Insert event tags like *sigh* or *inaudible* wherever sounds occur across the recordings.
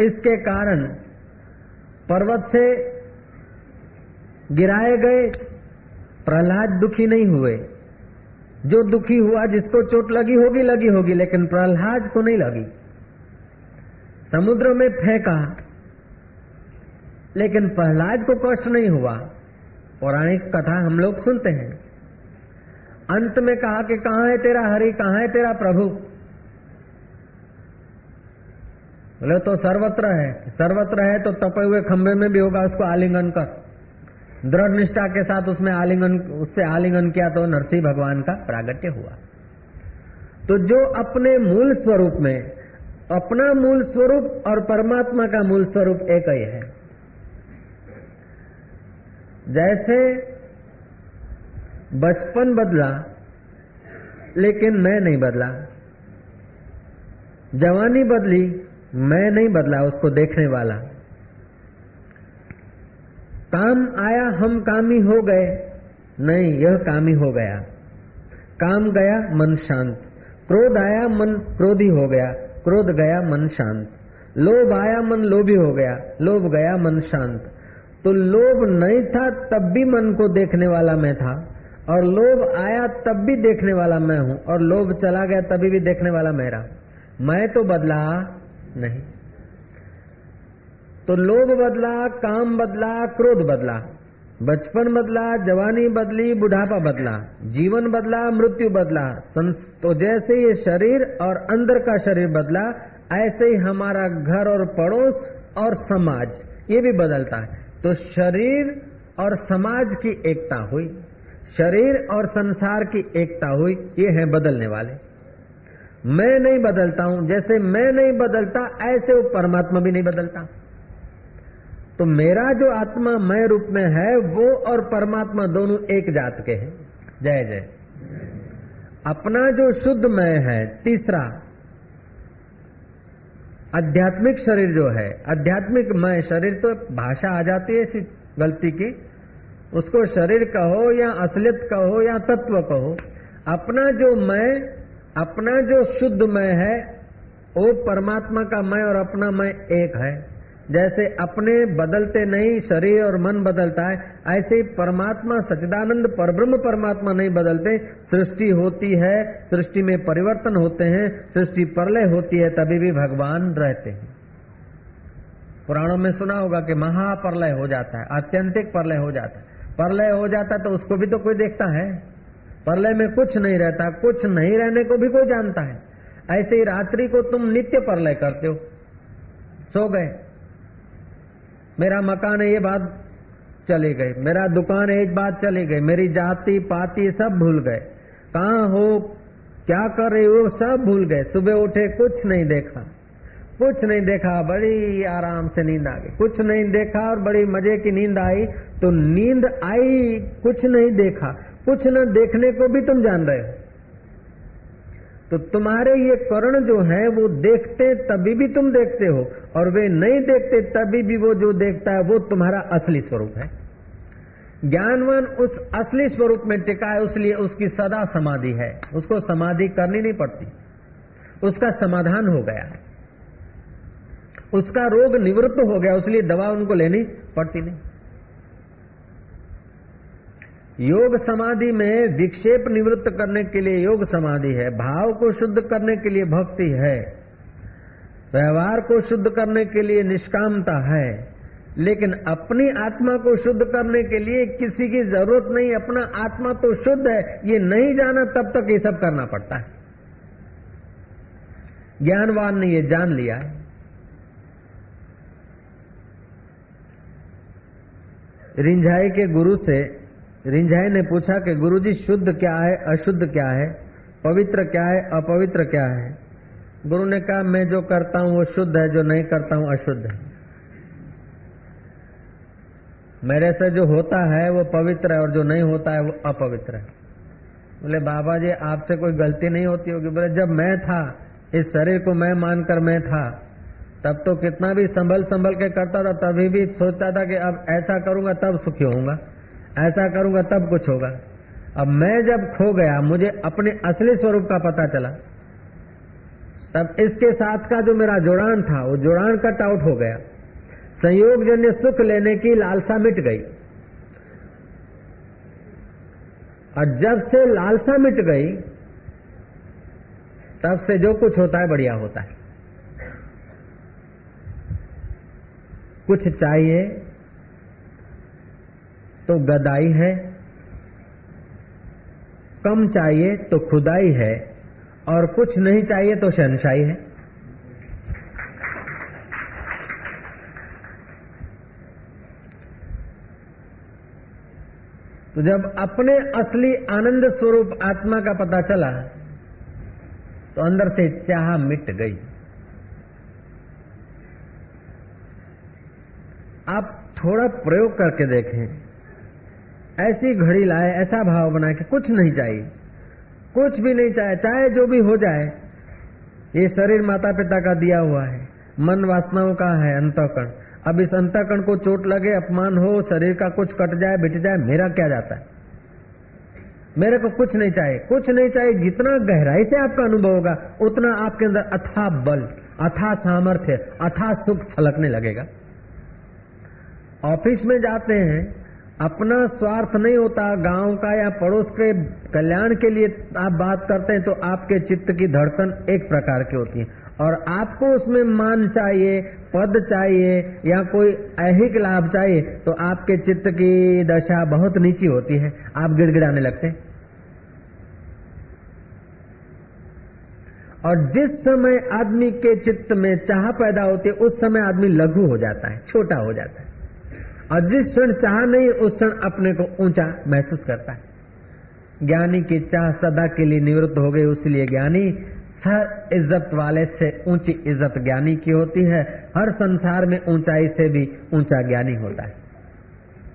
इसके कारण पर्वत से गिराए गए प्रहलाद दुखी नहीं हुए। जो दुखी हुआ, जिसको चोट लगी होगी लगी होगी, लेकिन प्रहलाद को नहीं लगी। समुद्र में फेंका, लेकिन प्रहलाद को कष्ट नहीं हुआ। पौराणिक कथा हम लोग सुनते हैं। अंत में कहा कि, कहाँ है तेरा हरि? कहाँ है तेरा प्रभु? बोले तो सर्वत्र है। सर्वत्र है तो तपे हुए खंभे में भी होगा उसको आलिंगन कर। दृढ़ निष्ठा के साथ उसमें आलिंगन, उससे आलिंगन किया तो नरसिंह भगवान का प्रागट्य हुआ। तो जो अपने मूल स्वरूप में, अपना मूल स्वरूप और परमात्मा का मूल स्वरूप एक ही है। जैसे बचपन बदला, लेकिन मैं नहीं बदला। जवानी बदली मैं नहीं बदला, उसको देखने वाला। काम आया, हम कामी हो गए। नहीं, यह कामी हो गया। काम गया, मन शांत। क्रोध आया, मन क्रोधी हो गया। क्रोध गया, मन शांत। लोभ आया, मन लोभी हो गया। लोभ गया, मन शांत। तो लोभ नहीं था, तब भी मन को देखने वाला मैं था। और लोभ आया, तब भी देखने वाला मैं हूँ। और लोभ चला गया, तभी भी देखने वाला मेरा। मैं तो बदला नहीं। तो लोभ बदला, काम बदला, क्रोध बदला, बचपन बदला, जवानी बदली, बुढ़ापा बदला, जीवन बदला, मृत्यु बदला तो जैसे ये शरीर और अंदर का शरीर बदला, ऐसे ही हमारा घर और पड़ोस और समाज, ये भी बदलता है। तो शरीर और समाज की एकता हुई, शरीर और संसार की एकता हुई, ये है बदलने वाले। मैं नहीं बदलता हूँ। जैसे मैं नहीं बदलता, ऐसे वो परमात्मा भी नहीं बदलता। तो मेरा जो आत्मा मैं रूप में है, वो और परमात्मा दोनों एक जात के हैं। जय जय। अपना जो शुद्ध मैं है, तीसरा, आध्यात्मिक शरीर जो है, आध्यात्मिक मैं, शरीर तो भाषा आ जाती है इसी गलती की। उसको शरीर कहो या असलियत कहो या तत्व कहो, अपना जो मैं अपना जो शुद्ध मैं है, वो परमात्मा का मैं और अपना मैं एक है। जैसे अपने बदलते नहीं, शरीर और मन बदलता है, ऐसे परमात्मा सचिदानंद परब्रह्म परमात्मा नहीं बदलते। सृष्टि होती है, सृष्टि में परिवर्तन होते हैं, सृष्टि प्रलय होती है, तभी भी भगवान रहते हैं। पुराणों में सुना होगा कि महाप्रलय हो जाता है, आत्यंतिक प्रलय हो जाता है। प्रलय हो जाता है तो उसको भी तो कोई देखता है। प्रलय में कुछ नहीं रहता, कुछ नहीं रहने को भी कोई जानता है। ऐसे ही रात्रि को तुम नित्य प्रलय करते हो। सो गए। मेरा मकान है, ये बात चली गई। मेरा दुकान है एक बात चली गई। मेरी जाति, पाति सब भूल गए। कहा हो, क्या कर रहे हो, सब भूल गए। सुबह उठे, कुछ नहीं देखा। कुछ नहीं देखा, बड़ी आराम से नींद आ गई। कुछ नहीं देखा और बड़ी मज़े की नींद आई तो नींद आई, कुछ नहीं देखा। कुछ न देखने को भी तुम जान रहे हो। तो तुम्हारे ये कर्ण जो है, वो देखते तभी भी तुम देखते हो, और वे नहीं देखते तभी भी वो जो देखता है, वो तुम्हारा असली स्वरूप है। ज्ञानवान उस असली स्वरूप में टिका है, उसलिए उसकी सदा समाधि है। उसको समाधि करनी नहीं पड़ती। उसका समाधान हो गया उसका रोग निवृत्त हो गया, उसलिए दवा उनको लेनी पड़ती नहीं। योग समाधि में विक्षेप निवृत्त करने के लिए योग समाधि है, भाव को शुद्ध करने के लिए भक्ति है, व्यवहार को शुद्ध करने के लिए निष्कामता है, लेकिन अपनी आत्मा को शुद्ध करने के लिए किसी की ज़रूरत नहीं, अपना आत्मा तो शुद्ध है, ये नहीं जाना तब तक ये सब करना पड़ता है। ज्ञानवान ने ये जान लिया। रिंझाई के गुरु से रिंझाई ने पूछा कि गुरुजी, शुद्ध क्या है, अशुद्ध क्या है? पवित्र क्या है, अपवित्र क्या है? गुरु ने कहा, मैं जो करता हूँ वो शुद्ध है, जो नहीं करता हूँ अशुद्ध है। मेरे से जो होता है वो पवित्र है और जो नहीं होता है वो अपवित्र है। बोले, बाबा जी, आपसे कोई गलती नहीं होती होगी। बोले, जब मैं था, इस शरीर को मैं मानकर मैं था, तब तो कितना भी संभल संभल के करता था, तभी भी सोचता था कि अब ऐसा करूँगा, तब सुखी होऊँगा। ऐसा करूँगा तब कुछ होगा। अब मैं जब खो गया, मुझे अपने असली स्वरूप का पता चला। तब इसके साथ का जो मेरा जोड़ान था, वो जुड़ान कट आउट हो गया। संयोग जन्य सुख लेने की लालसा मिट गई। और जब से लालसा मिट गई, तब से जो कुछ होता है, बढ़िया होता है। कुछ चाहिए तो गदाई है। कम चाहिए तो खुदाई है और कुछ नहीं चाहिए तो शहनशाही है। तो जब अपने असली आनंद स्वरूप आत्मा का पता चला तो अंदर से चाह मिट गई। आप थोड़ा प्रयोग करके देखें। ऐसी घड़ी लाए, ऐसा भाव बनाए कि कुछ नहीं चाहिए। कुछ भी नहीं चाहे चाहे जो भी हो जाए, ये शरीर माता पिता का दिया हुआ है। मन वासनाओं का है अंतकरण। अब इस अंतकरण को चोट लगे, अपमान हो, शरीर का कुछ कट जाए, बिट जाए, मेरा क्या जाता है? मेरे को कुछ नहीं चाहिए। कुछ नहीं चाहिए, जितना गहराई से आपका अनुभव होगा, उतना आपके अंदर अथा बल, अथा सामर्थ्य, अथा सुख छलकने लगेगा। ऑफ़िस में जाते हैं अपना स्वार्थ नहीं होता गाँव का या पड़ोस के कल्याण के लिए आप बात करते हैं तो आपके चित्त की धड़कन एक प्रकार की होती है। और आपको उसमें मान चाहिए, पद चाहिए, या कोई ऐहिक लाभ चाहिए तो आपके चित्त की दशा बहुत नीची होती है। आप गिड़गिड़ाने लगते हैं। और जिस समय आदमी के चित्त में चाह पैदा होती है, उस समय आदमी लघु हो जाता है, छोटा हो जाता है। और जिस क्षण चाह नहीं, उस क्षण अपने को ऊँचा महसूस करता है। ज्ञानी की चाह सदा के लिए निवृत्त हो गई उसलिए ज्ञानी हर इज़्ज़त वाले से ऊँची इज़्ज़त ज्ञानी की होती है, हर संसार में ऊंचाई से भी ऊँचा ज्ञानी होता है।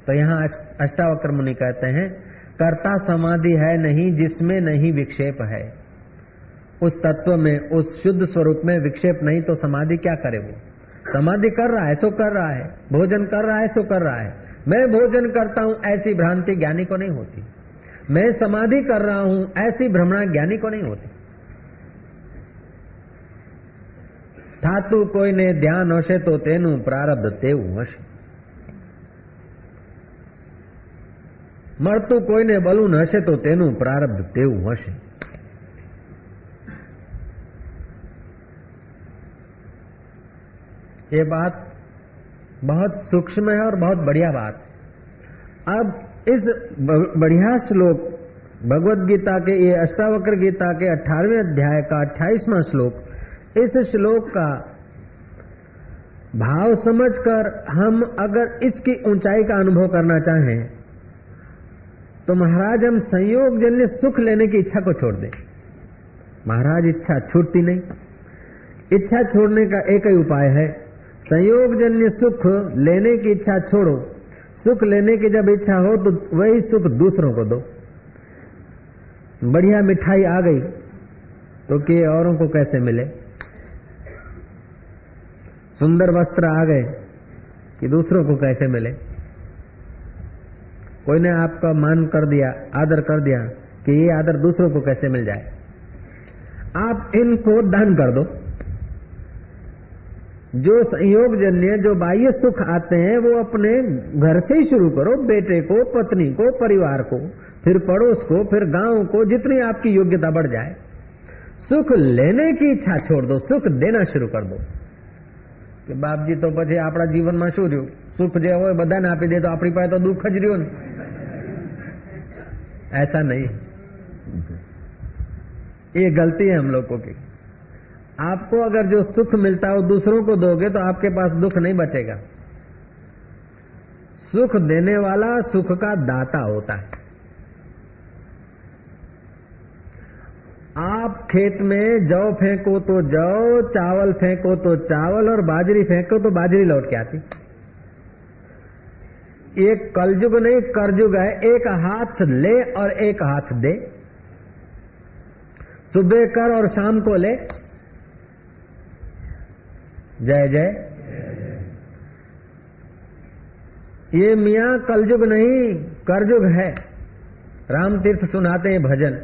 तो यहाँ अष्टावक्र मुनि कहते हैं, कर्ता समाधि है नहीं, जिसमें नहीं विक्षेप है। उस तत्व में, उस शुद्ध स्वरूप में विक्षेप नहीं तो समाधि क्या करे वो? समाधि कर रहा है सो कर रहा है भोजन कर रहा है सो कर रहा है मैं भोजन करता हूं ऐसी भ्रांति ज्ञानी को नहीं होती मैं समाधि कर रहा हूं ऐसी भ्रमणा ज्ञानी को नहीं होती થાતું કોઈને ધ્યાન હશે તો તેનું પ્રારબ્ધ તેવું હશે મળતું કોઈને બલૂન હશે તો તેનું પ્રારબ્ધ તેવું હશે ये बात बहुत सूक्ष्म है और बहुत बढ़िया बात। अब इस बढ़िया श्लोक, भगवत गीता के, ये अष्टावक्र गीता के अठारहवें अध्याय का अट्ठाईसवां श्लोक, इस श्लोक का भाव समझकर हम अगर इसकी ऊंचाई का अनुभव करना चाहें तो महाराज हम संयोग जन्य सुख लेने की इच्छा को छोड़ दें। महाराज इच्छा छूटती नहीं। इच्छा छोड़ने का एक ही उपाय है संयोग जन्य सुख लेने की इच्छा छोड़ो। सुख लेने की जब इच्छा हो तो वही सुख दूसरों को दो। बढ़िया मिठाई आ गई तो कि औरों को कैसे मिले? सुंदर वस्त्र आ गए कि दूसरों को कैसे मिले? कोई ने आपका मान कर दिया, आदर कर दिया कि ये आदर दूसरों को कैसे मिल जाए? आप इनको दान कर दो। जो संयोग जन्य जो बाह्य सुख आते हैं वो अपने घर से ही शुरू करो बेटे को पत्नी को परिवार को फिर पड़ोस को फिर गांव को जितनी आपकी योग्यता बढ़ जाए सुख लेने की इच्छा छोड़ दो सुख देना शुरू कर दो કે બાપજી તો પછી આપણા જીવનમાં શું રહ્યું સુખ જે હોય બધાને આપી દે તો આપણી પાસે તો દુઃખ જ રહ્યું ને *laughs* ऐसा नहीं ये गलती है हम लोगों की आपको अगर जो सुख मिलता है वो दूसरों को दोगे तो आपके पास दुख नहीं बचेगा। सुख देने वाला सुख का दाता होता है। आप खेत में जौ फेंको तो जौ, चावल फेंको तो चावल, और बाजरी फेंको तो बाजरी लौट के आती। ये कलयुग नहीं करजुग है। एक हाथ ले और एक हाथ दे। सुबह कर और शाम को ले। जय जय। ये मियाँ कलयुग नहीं करजुग है। राम तीर्थ सुनाते हैं भजन।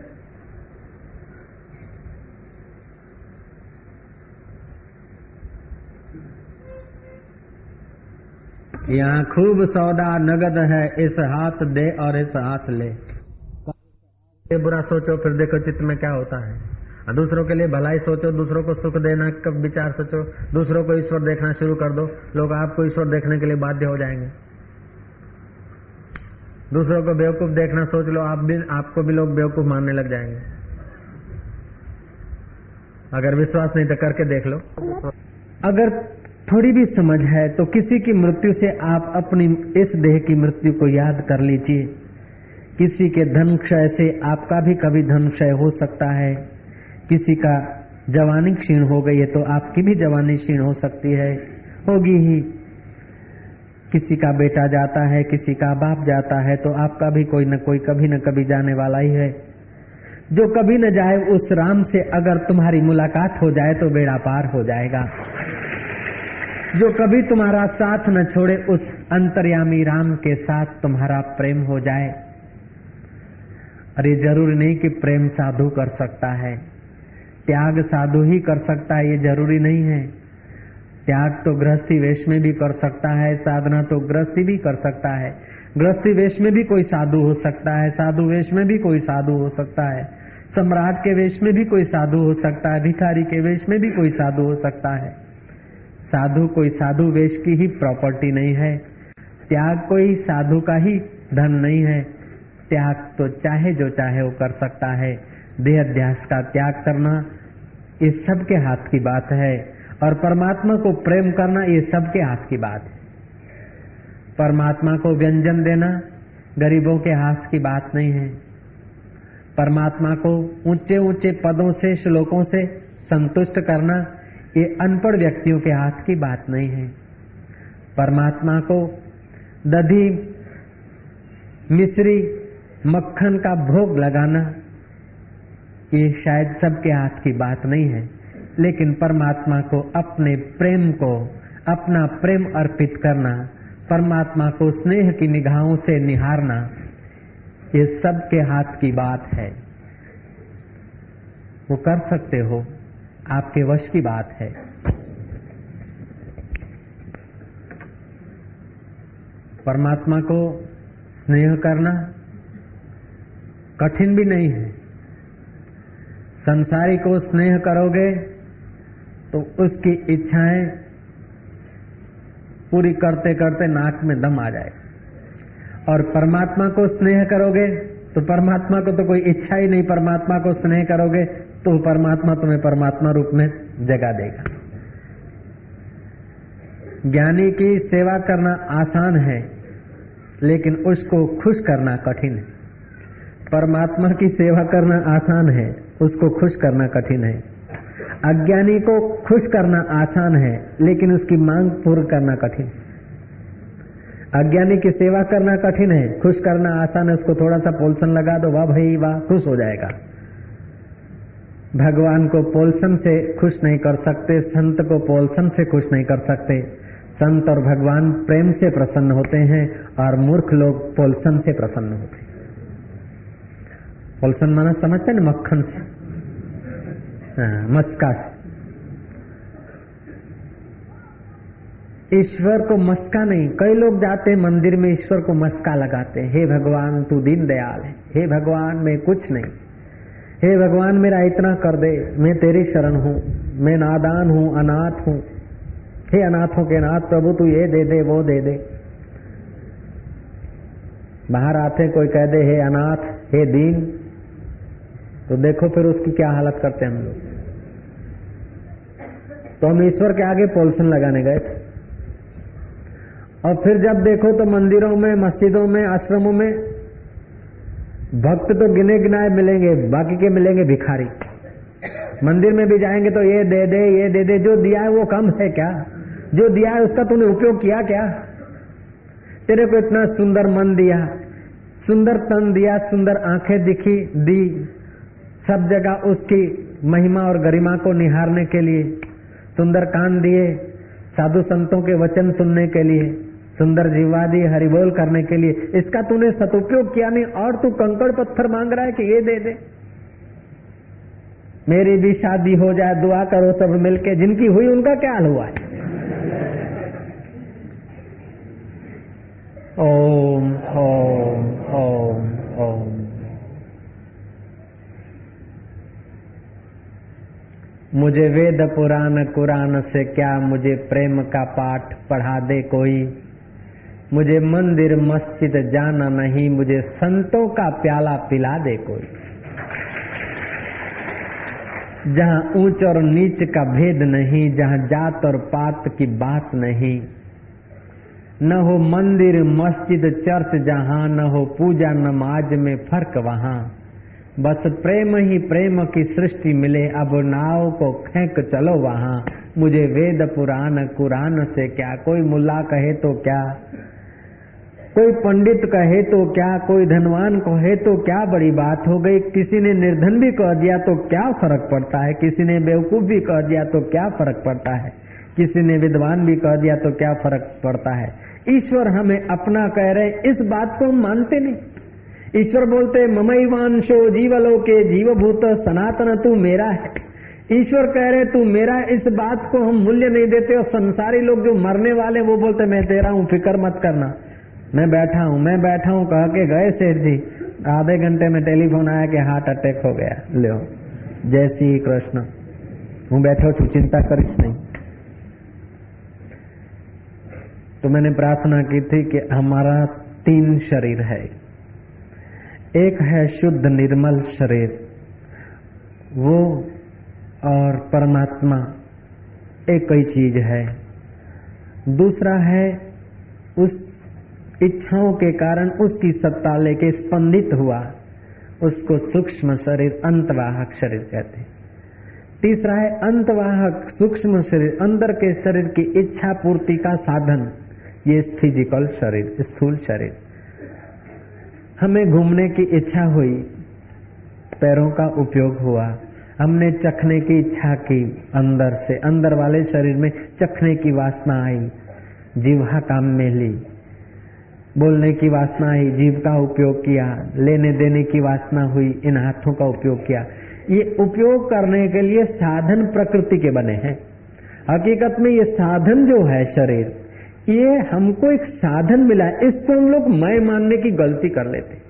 यहाँ खूब सौदा नगद है, इस हाथ दे और इस हाथ ले। बुरा सोचो, फिर देखो चित्त में क्या होता है। दूसरों के लिए भलाई सोचो, दूसरों को सुख देना का विचार सोचो, दूसरों को ईश्वर देखना शुरू कर दो, लोग आपको ईश्वर देखने के लिए बाध्य हो जाएँगे। दूसरों को बेवकूफ़ देखना सोच लो, आप भी, आपको भी लोग बेवकूफ़ मानने लग जाएँगे। अगर विश्वास नहीं तो करके देख लो। अगर थोड़ी भी समझ है तो किसी की मृत्यु से आप अपनी, इस देह की मृत्यु को याद कर लीजिए। किसी के धन क्षय से आपका भी कभी धन क्षय हो सकता है। किसी का जवानी क्षीण हो गई है तो आपकी भी जवानी क्षीण हो सकती है। होगी ही। किसी का बेटा जाता है, किसी का बाप जाता है तो आपका भी कोई न कोई, कभी न कभी जाने वाला ही है। जो कभी न जाए, उस राम से अगर तुम्हारी मुलाकात हो जाए तो बेड़ा पार हो जाएगा। जो कभी तुम्हारा साथ न छोड़े, उस अंतर्यामी राम के साथ तुम्हारा प्रेम हो जाए। अरे ज़रूरी नहीं कि प्रेम साधु कर सकता है। त्याग साधु ही कर सकता है, ये ज़रूरी नहीं है। त्याग तो गृहस्थी वेश में भी कर सकता है, साधना तो गृहस्थी भी कर सकता है। गृहस्थी वेश में भी कोई साधु हो सकता है, साधु वेश में भी कोई साधु हो सकता है। सम्राट के वेश में भी कोई साधु हो सकता है, भिखारी के वेश में भी कोई साधु हो सकता है। साधु कोई साधु वेश की ही प्रॉपर्टी नहीं है। त्याग कोई साधु का ही धन नहीं है। त्याग तो चाहे जो चाहे वो कर सकता है। देह अध्यास का त्याग करना, ये सबके हाथ की बात है। और परमात्मा को प्रेम करना, ये सबके हाथ की बात है। परमात्मा को व्यंजन देना गरीबों के हाथ की बात नहीं है। परमात्मा को ऊँचे ऊँचे पदों से, श्लोकों से संतुष्ट करना, ये अनपढ़ व्यक्तियों के हाथ की बात नहीं है। परमात्मा को दधी, मिश्री, मक्खन का भोग लगाना ये शायद सबके हाथ की बात नहीं है, लेकिन परमात्मा को अपने प्रेम को, अपना प्रेम अर्पित करना, परमात्मा को स्नेह की निगाहों से निहारना, ये सबके हाथ की बात है। वो कर सकते हो, आपके वश की बात है। परमात्मा को स्नेह करना कठिन भी नहीं है संसारी को स्नेह करोगे तो उसकी इच्छाएँ पूरी करते करते नाक में दम आ जाए और परमात्मा को स्नेह करोगे तो परमात्मा को तो कोई इच्छा ही नहीं, परमात्मा को स्नेह करोगे तो परमात्मा तुम्हें परमात्मा रूप में जगा देगा। ज्ञानी की सेवा करना आसान है, लेकिन उसको खुश करना कठिन है। परमात्मा की सेवा करना आसान है। उसको खुश करना कठिन है। अज्ञानी को खुश करना आसान है, लेकिन उसकी मांग पूर्ण करना कठिन। अज्ञानी की सेवा करना कठिन है, खुश करना आसान है, उसको थोड़ा सा पोलसन लगा दो, वाह भाई, वाह, खुश हो जाएगा। भगवान को पोलसन से खुश नहीं कर सकते, संत को पोलसन से खुश नहीं कर सकते। संत और भगवान प्रेम से प्रसन्न होते हैं, और मूर्ख लोग पोलसन से प्रसन्न होते हैं। पोलसन माना समझते ना मक्खन से। हाँ, मस्का से। ईश्वर को मस्का नहीं कई लोग जाते मंदिर में ईश्वर को मस्का लगाते हे। भगवान तू दीन दयाल है। हे भगवान मैं कुछ नहीं। हे भगवान मेरा इतना कर दे मैं तेरी शरण हूँ मैं नादान हूँ अनाथ हूँ। हे अनाथों के नाथ प्रभु तू ये दे दे वो दे दे। बाहर आते कोई कह दे हे अनाथ हे दीन तो देखो फिर उसकी क्या हालत करते हैं हम लोग। तो हम ईश्वर के आगे पोल्सन लगाने गए थे। और फिर जब देखो तो मंदिरों में, मस्जिदों में, आश्रमों में भक्त तो गिने गिनाए मिलेंगे, बाकी के मिलेंगे भिखारी। मंदिर में भी जाएँगे तो ये दे दे, ये दे दे, जो दिया है वो कम है क्या? जो दिया है उसका तूने उपयोग किया क्या? तेरे को इतना सुंदर मन दिया, सुंदर तन दिया, सुंदर आँखें दिखी, दी। सब जगह उसकी महिमा और गरिमा को निहारने के लिए, सुंदर कान दिए, साधु संतों के वचन सुनने के लिए, सुंदर जीवा जीवादी हरिबोल करने के लिए। इसका तूने सदुपयोग किया नहीं, और तू कंकड़ पत्थर मांग रहा है कि ये दे दे। मेरी भी शादी हो जाए, दुआ करो सब मिलके, जिनकी हुई उनका क्या हाल हुआ है? ओम ओम ओम। मुझे वेद पुराण कुरान से क्या मुझे प्रेम का पाठ पढ़ा दे कोई? मुझे मंदिर मस्जिद जाना नहीं, मुझे संतों का प्याला पिला दे कोई? जहाँ ऊंच और नीच का भेद नहीं, जहाँ जात और पात की बात नहीं। न हो मंदिर, मस्जिद, चर्च जहाँ, न हो पूजा नमाज़ में फ़र्क वहाँ। बस प्रेम ही प्रेम की सृष्टि मिले, अब नाव को खेक चलो वहाँ। मुझे वेद पुराण, कुरान से क्या? कोई मुल्ला कहे तो क्या? कोई पंडित कहे तो क्या? कोई धनवान कहे तो क्या? बड़ी बात हो गई। किसी ने निर्धन भी कह दिया तो क्या फ़र्क पड़ता है? किसी ने बेवकूफ़ भी कह दिया तो क्या फ़र्क पड़ता है? किसी ने विद्वान भी कह दिया तो क्या फ़र्क पड़ता है? ईश्वर हमें अपना कह रहे इस बात को हम मानते नहीं। ईश्वर बोलते ममईवांशो जीवलो के जीवभूत सनातन, तू मेरा है। ईश्वर कह रहे, तू मेरा इस बात को हम मूल्य नहीं देते और संसारी लोग जो मरने वाले वो बोलते, मैं तेरा हूँ, फ़िक्र मत करना। मैं बैठा हूँ, मैं बैठा हूँ, कह के गए सेठ जी। आधे घंटे में टेलीफोन आया कि हार्ट अटैक हो गया। लो, जय श्री कृष्ण। हूँ बैठो छू चिंता कर नहीं। तो मैंने प्रार्थना की थी कि हमारा तीन शरीर है। एक है शुद्ध निर्मल शरीर, वो और परमात्मा एक ही चीज़ है। दूसरा है उस इच्छाओं के कारण उसकी सत्ता लेके स्पंदित हुआ, उसको सूक्ष्म शरीर अंतवाहक शरीर कहते तीसरा है अंतवाहक सूक्ष्म शरीर, अंदर के शरीर की इच्छा पूर्ति का साधन, ये फ़िज़िकल शरीर, स्थूल शरीर। हमें घूमने की इच्छा हुई। पैरों का उपयोग हुआ। हमने चखने की इच्छा की अंदर से। अंदर वाले शरीर में चखने की वासना आई, जीवा काम में ली। बोलने की वासना आई, जीव का उपयोग किया। लेने देने की वासना हुई, इन हाथों का उपयोग किया। ये उपयोग करने के लिए साधन प्रकृति के बने हैं। हकीकत में ये साधन जो है शरीर ये हमको एक साधन मिला है इसको हम लोग मैं मानने की गलती कर लेते।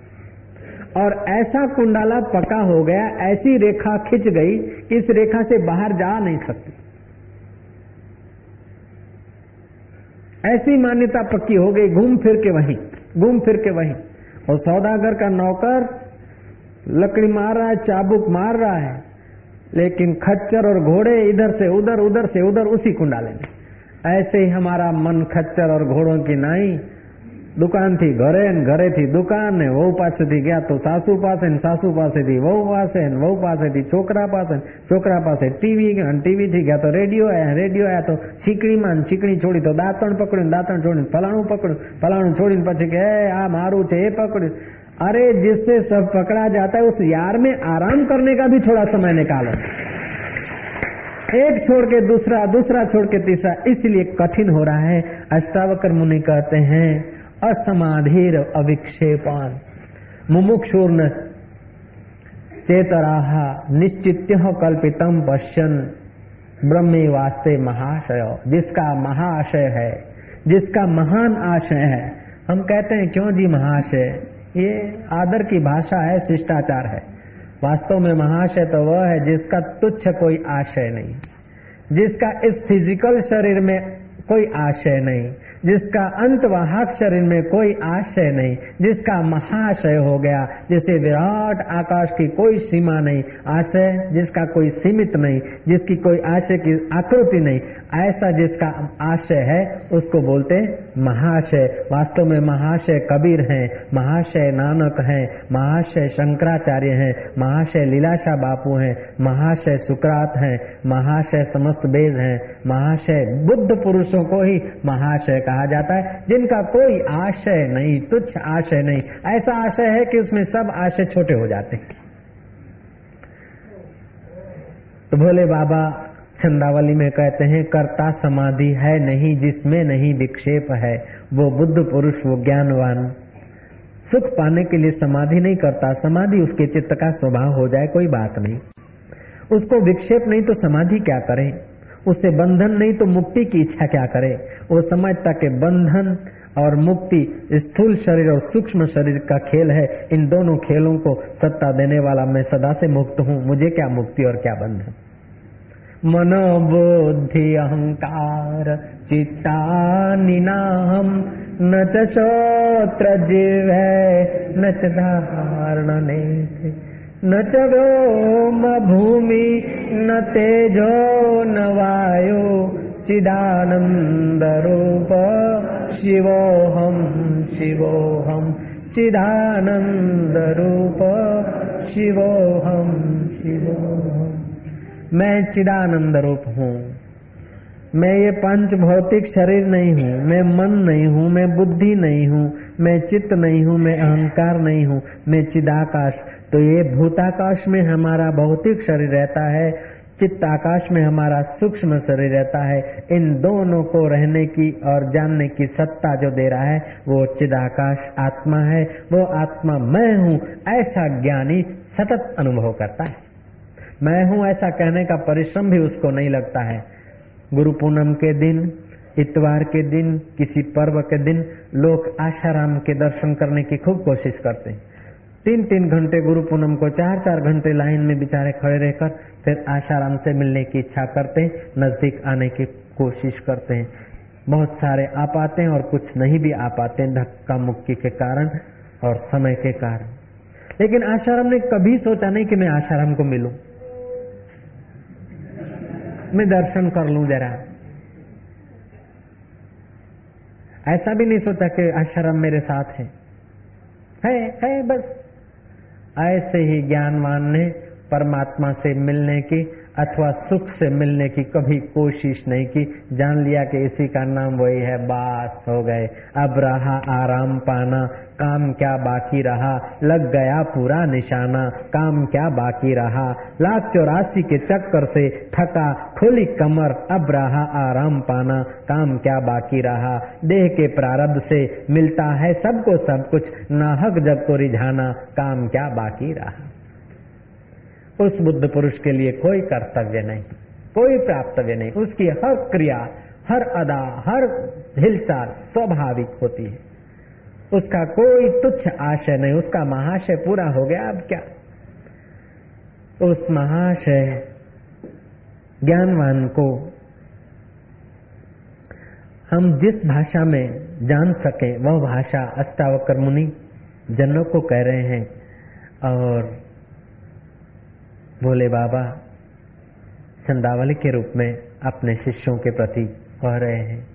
और ऐसा कुंडाला पका हो गया, ऐसी रेखा खिंच गई कि इस रेखा से बाहर जा नहीं सकती। ऐसी मान्यता पक्की हो गई, घूम फिर के वहीं, घूम फिर के वहीं। और सौदागर का नौकर लकड़ी मार रहा है, चाबुक मार रहा है, लेकिन खच्चर और घोड़े इधर से उधर उधर से उधर उसी कुंडाले में। ऐसे ही हमारा मन खच्चर और घोड़ों की नाई દુકાનથી ઘરે ને ઘરેથી દુકાન ને વહુ પાસેથી ગયા તો સાસુ પાસે ને સાસુ પાસેથી વહુ પાસે ને વહુ પાસેથી છોકરા પાસે છોકરા પાસે ટીવી અને ટીવીથી ગયા તો રેડિયો આયા રેડિયો આયા તો છીકણીમાં ને છીકણી છોડી તો દાંતણ પકડ્યું દાંતણ છોડીને ફલાણું પકડ્યું ફલાણું છોડીને પછી કે આ મારું છે એ પકડ્યું अरे जिससे सब पकड़ा जाता है उस यार में आराम करने का भी थोड़ा समय निकालो एक छोड़ के दूसरा दूसरा छोड़ के तीसरा, इसलिए कठिन हो रहा है। अष्टावकर मुनि कहते हैं, असमाधिर अविक्षेपान। मुमुक्षुर्न चेतराहा निश्चित कल्पितम पश्यन। ब्रह्मे वास्ते महाशय। जिसका महाशय है, जिसका महान आशय है। हम कहते हैं, क्यों जी महाशय? ये आदर की भाषा है, शिष्टाचार है। वास्तव में महाशय तो वह है जिसका तुच्छ कोई आशय नहीं, जिसका इस फ़िज़िकल शरीर में कोई आशय नहीं। जिसका अंत अंतवाहक शरीर में कोई आशय नहीं, जिसका महाशय हो गया, जैसे विराट आकाश की कोई सीमा नहीं आशय जिसका कोई सीमित नहीं, जिसकी कोई आशय की आकृति नहीं, ऐसा जिसका आशय है, उसको बोलते महाशय वास्तव में महाशय कबीर हैं महाशय नानक हैं महाशय शंकराचार्य हैं महाशय लीलाशाह बापू हैं महाशय सुकरात हैं महाशय समस्त वेद हैं महाशय बुद्ध पुरुषों को ही महाशय कहा जाता है, जिनका कोई आशय नहीं, तुच्छ आशय नहीं। ऐसा आशय है कि उसमें सब आशय छोटे हो जाते हैं। तो भोले बाबा छंदावली में कहते हैं, कर्ता समाधि है नहीं, जिसमें नहीं विक्षेप है। वो बुद्ध पुरुष, वो ज्ञानवान। सुख पाने के लिए समाधि नहीं करता। समाधि उसके चित्त का स्वभाव हो जाए, कोई बात नहीं। उसको विक्षेप नहीं तो समाधि क्या करे? उससे बंधन नहीं तो मुक्ति की इच्छा क्या करे? वो समझता कि बंधन और मुक्ति स्थूल शरीर और सूक्ष्म शरीर का खेल है। इन दोनों खेलों को सत्ता देने वाला मैं सदा से मुक्त हूँ। मुझे क्या मुक्ति और क्या बंधन? मनोबुद्धि, अहंकार, चित्ता, निनाहम, न च जीव है, न चारण न च व्यो भूमि न तेजो न वायो चिदानन्दरूप शिवोऽहं शिवोऽहं चिदानन्दरूप शिवोऽहं शिवोऽहं। मैं चिदानन्दरूप हूँ। मैं ये पंच भौतिक शरीर नहीं हूँ, मैं मन नहीं हूँ, मैं बुद्धि नहीं हूँ, मैं चित्त नहीं हूँ, मैं अहंकार नहीं हूँ, मैं चिदाकाश। तो ये भूताकाश में हमारा भौतिक शरीर रहता है चित्त आकाश में हमारा सूक्ष्म शरीर रहता है। इन दोनों को रहने की और जानने की सत्ता जो दे रहा है, वो चिदाकाश आत्मा है। वो आत्मा मैं हूँ, ऐसा ज्ञानी सतत अनुभव करता है। मैं हूँ ऐसा कहने का परिश्रम भी उसको नहीं लगता है। गुरु पूनम के दिन, इतवार के दिन, किसी पर्व के दिन लोग आशाराम के दर्शन करने की खूब कोशिश करते हैं। तीन तीन घंटे गुरु पूनम को चार चार घंटे लाइन में बेचारे खड़े रहकर फिर आशाराम से मिलने की इच्छा करते हैं, नज़दीक आने की कोशिश करते हैं। बहुत सारे आ पाते हैं और कुछ नहीं भी आ पाते हैं धक्का मुक्की के कारण और समय के कारण। लेकिन आशाराम ने कभी सोचा नहीं कि मैं आशाराम को मिलूं। मैं दर्शन कर लू जरा। ऐसा भी नहीं सोचा कि आश्रम मेरे साथ है। है है बस। ऐसे ही ज्ञानवान ने परमात्मा से मिलने की अथवा सुख से मिलने की कभी कोशिश नहीं की। जान लिया कि इसी का नाम वही है, बास हो गए। अब रहा आराम पाना, काम क्या बाकी रहा? लग गया पूरा निशाना, काम क्या बाकी रहा? लाख चौरासी के चक्कर से थका, खोली कमर, अब रहा आराम पाना, काम क्या बाकी रहा? देह के प्रारब्ध से मिलता है सबको सब कुछ, नाहक जग को रिझाना, काम क्या बाकी रहा? उस बुद्ध पुरुष के लिए कोई कर्तव्य नहीं, कोई प्राप्तव्य नहीं। उसकी हर क्रिया, हर अदा, हर हिलचाल स्वाभाविक होती है। उसका कोई तुच्छ आशय नहीं, उसका महाशय पूरा हो गया अब क्या? उस महाशय ज्ञानवान को हम जिस भाषा में जान सके, वह भाषा अष्टावकर मुनि जनों को कह रहे हैं और भोले बाबा, चंदावली के रूप में अपने शिष्यों के प्रति कह रहे हैं।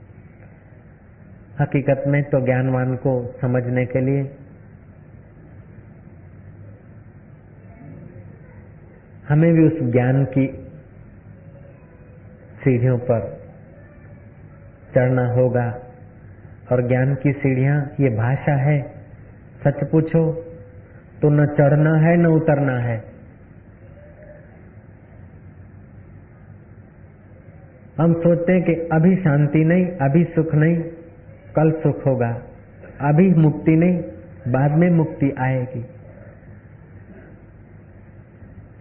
हकीकत में तो ज्ञानवान को समझने के लिए हमें भी उस ज्ञान की सीढ़ियों पर चढ़ना होगा। और ज्ञान की सीढ़ियाँ, ये भाषा है। सच पूछो तो न चढ़ना है, न उतरना है। हम सोचते हैं कि अभी शांति नहीं, अभी सुख नहीं, कल सुख होगा। अभी मुक्ति नहीं, बाद में मुक्ति आएगी।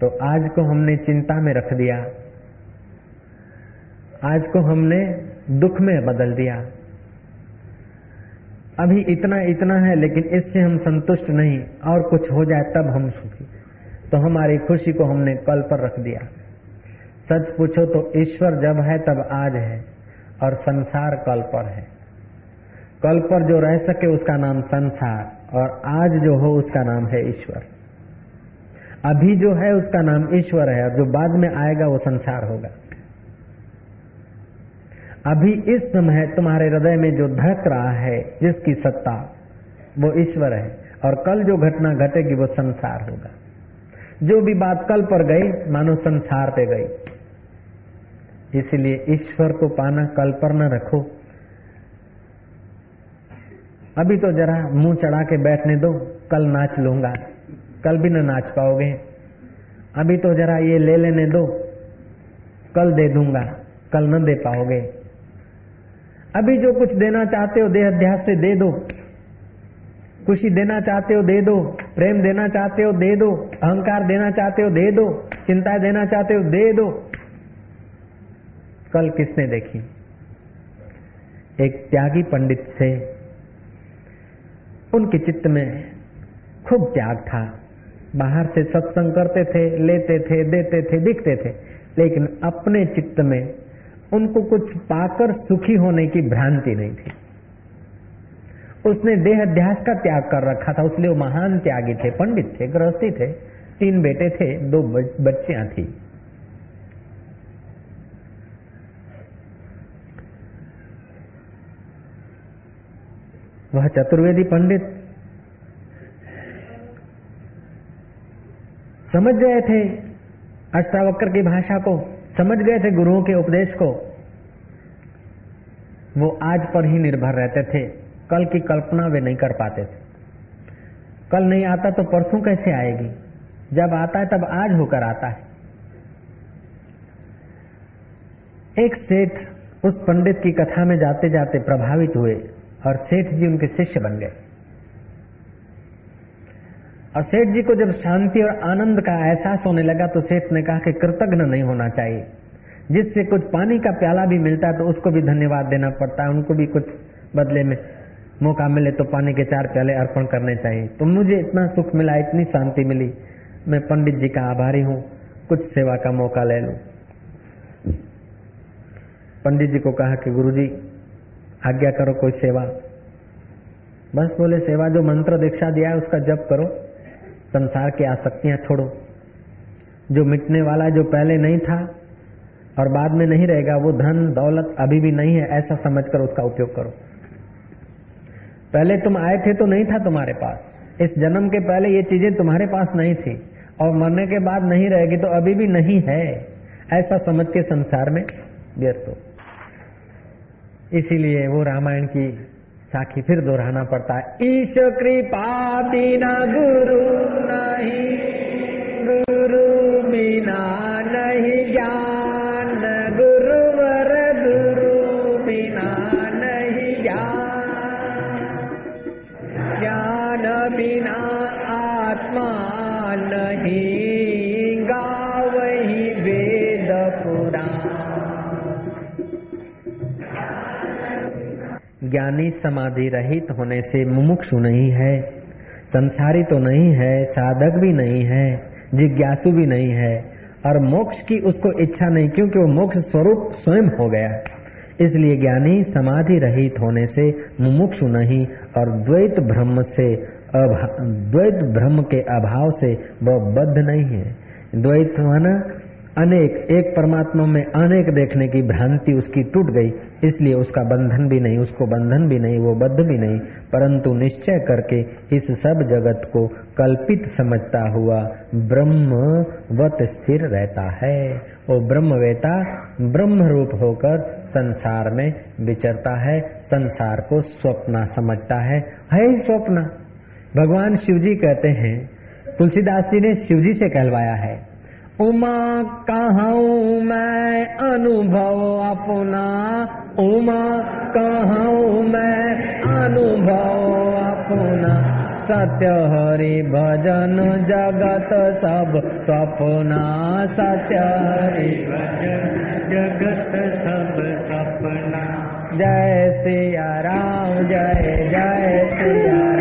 तो आज को हमने चिंता में रख दिया। आज को हमने दुख में बदल दिया। अभी इतना इतना है, लेकिन इससे हम संतुष्ट नहीं, और कुछ हो जाए तब हम सुखी। तो हमारी खुशी को हमने कल पर रख दिया। सच पूछो तो ईश्वर जब है, तब आज है, और संसार कल पर है। कल पर जो रह सके उसका नाम संसार, और आज जो हो उसका नाम है ईश्वर। अभी जो है उसका नाम ईश्वर है, और जो बाद में आएगा वो संसार होगा। अभी इस समय तुम्हारे हृदय में जो धड़क रहा है, जिसकी सत्ता, वो ईश्वर है, और कल जो घटना घटेगी वो संसार होगा। जो भी बात कल पर गई, मानो संसार पे गई। इसलिए ईश्वर को पाना कल पर न रखो। अभी तो जरा मुँह चढ़ा के बैठने दो, कल नाच लूँगा। कल भी न नाच पाओगे। अभी तो जरा ये ले लेने दो, कल दे दूँगा, कल न दे पाओगे। अभी जो कुछ देना चाहते हो देह अध्यास से दे दो। खुशी देना चाहते हो दे दो, प्रेम देना चाहते हो दे दो, अहंकार देना चाहते हो दे दो, चिंता देना चाहते हो दे दो। कल किसने देखी? एक त्यागी पंडित से उनके चित्त में खूब त्याग था। बाहर से सत्संग करते थे, लेते थे, देते थे दिखते थे। लेकिन अपने चित्त में उनको कुछ पाकर सुखी होने की भ्रांति नहीं थी। उसने देह अध्यास का त्याग कर रखा था। उसलिए वो महान त्यागी थे, पंडित थे, गृहस्थी थे। तीन बेटे थे, दो बच्चियाँ थी। वह चतुर्वेदी पंडित। समझ गए थे अष्टावक्र की भाषा को, समझ गए थे गुरुओं के उपदेश को। वो आज पर ही निर्भर रहते थे। कल की कल्पना वे नहीं कर पाते थे। कल नहीं आता तो परसों कैसे आएगी? जब आता है तब आज होकर आता है। एक सेठ उस पंडित की कथा में जाते जाते प्रभावित हुए। और सेठ जी उनके शिष्य बन गए। और सेठ जी को जब शांति और आनंद का एहसास होने लगा तो सेठ ने कहा कि कृतज्ञ नहीं होना चाहिए। जिससे कुछ पानी का प्याला भी मिलता है तो उसको भी धन्यवाद देना पड़ता है। उनको भी कुछ बदले में मौका मिले तो पानी के चार प्याले अर्पण करने चाहिए। तो मुझे इतना सुख मिला, इतनी शांति मिली। मैं पंडित जी का आभारी हूँ, कुछ सेवा का मौका ले लू। पंडित जी को कहा कि गुरु जी आज्ञा करो कोई सेवा। बस बोले, सेवा जो मंत्र दीक्षा दिया है, उसका जप करो। संसार की आसक्तियाँ छोड़ो। जो मिटने वाला जो पहले नहीं था और बाद में नहीं रहेगा, वो धन, दौलत अभी भी नहीं है, ऐसा समझकर उसका उपयोग करो। पहले तुम आए थे तो नहीं था तुम्हारे पास। इस जन्म के पहले ये चीज़ें तुम्हारे पास नहीं थी और मरने के बाद नहीं रहेगी तो अभी भी नहीं है। ऐसा समझ के संसार में व्यर्थ हो। इसीलिए वो रामायण की साखी फिर दोहराना पड़ता है। ईश कृपा बिना गुरु नहीं, गुरु बिना ज्ञानी समाधि रहित होने से मुमुक्षु नहीं है, संसारी तो नहीं है, साधक भी नहीं है, जिज्ञासु भी नहीं है, और मोक्ष की उसको इच्छा नहीं क्योंकि वो मोक्ष स्वरूप स्वयं हो गया। इसलिए ज्ञानी समाधि रहित होने से मुमुक्षु नहीं और द्वैत ब्रह्म से द्वैत ब्रह्म के अभाव से वह बद्ध नहीं है। द्वैत माना अनेक, एक परमात्मा में अनेक देखने की भ्रांति उसकी टूट गई, इसलिए उसका बंधन भी नहीं, उसको बंधन भी नहीं, वो बद्ध भी नहीं, परंतु निश्चय करके इस सब जगत को कल्पित समझता हुआ ब्रह्म वत स्थिर रहता है। वो ब्रह्मवेता ब्रह्म रूप होकर संसार में विचरता है, संसार को स्वप्न समझता है। है स्वप्न। भगवान शिव जी कहते हैं, तुलसीदास जी ने शिव जी से कहलवाया है उमा कहूँ मैं अनुभव अपना। उमा कहूँ मैं अनुभव अपना। सत्य हरि भजन जगत सब सपना। सत्य हरि भजन जगत सब सपना। जय सिया राम, जय जय सिया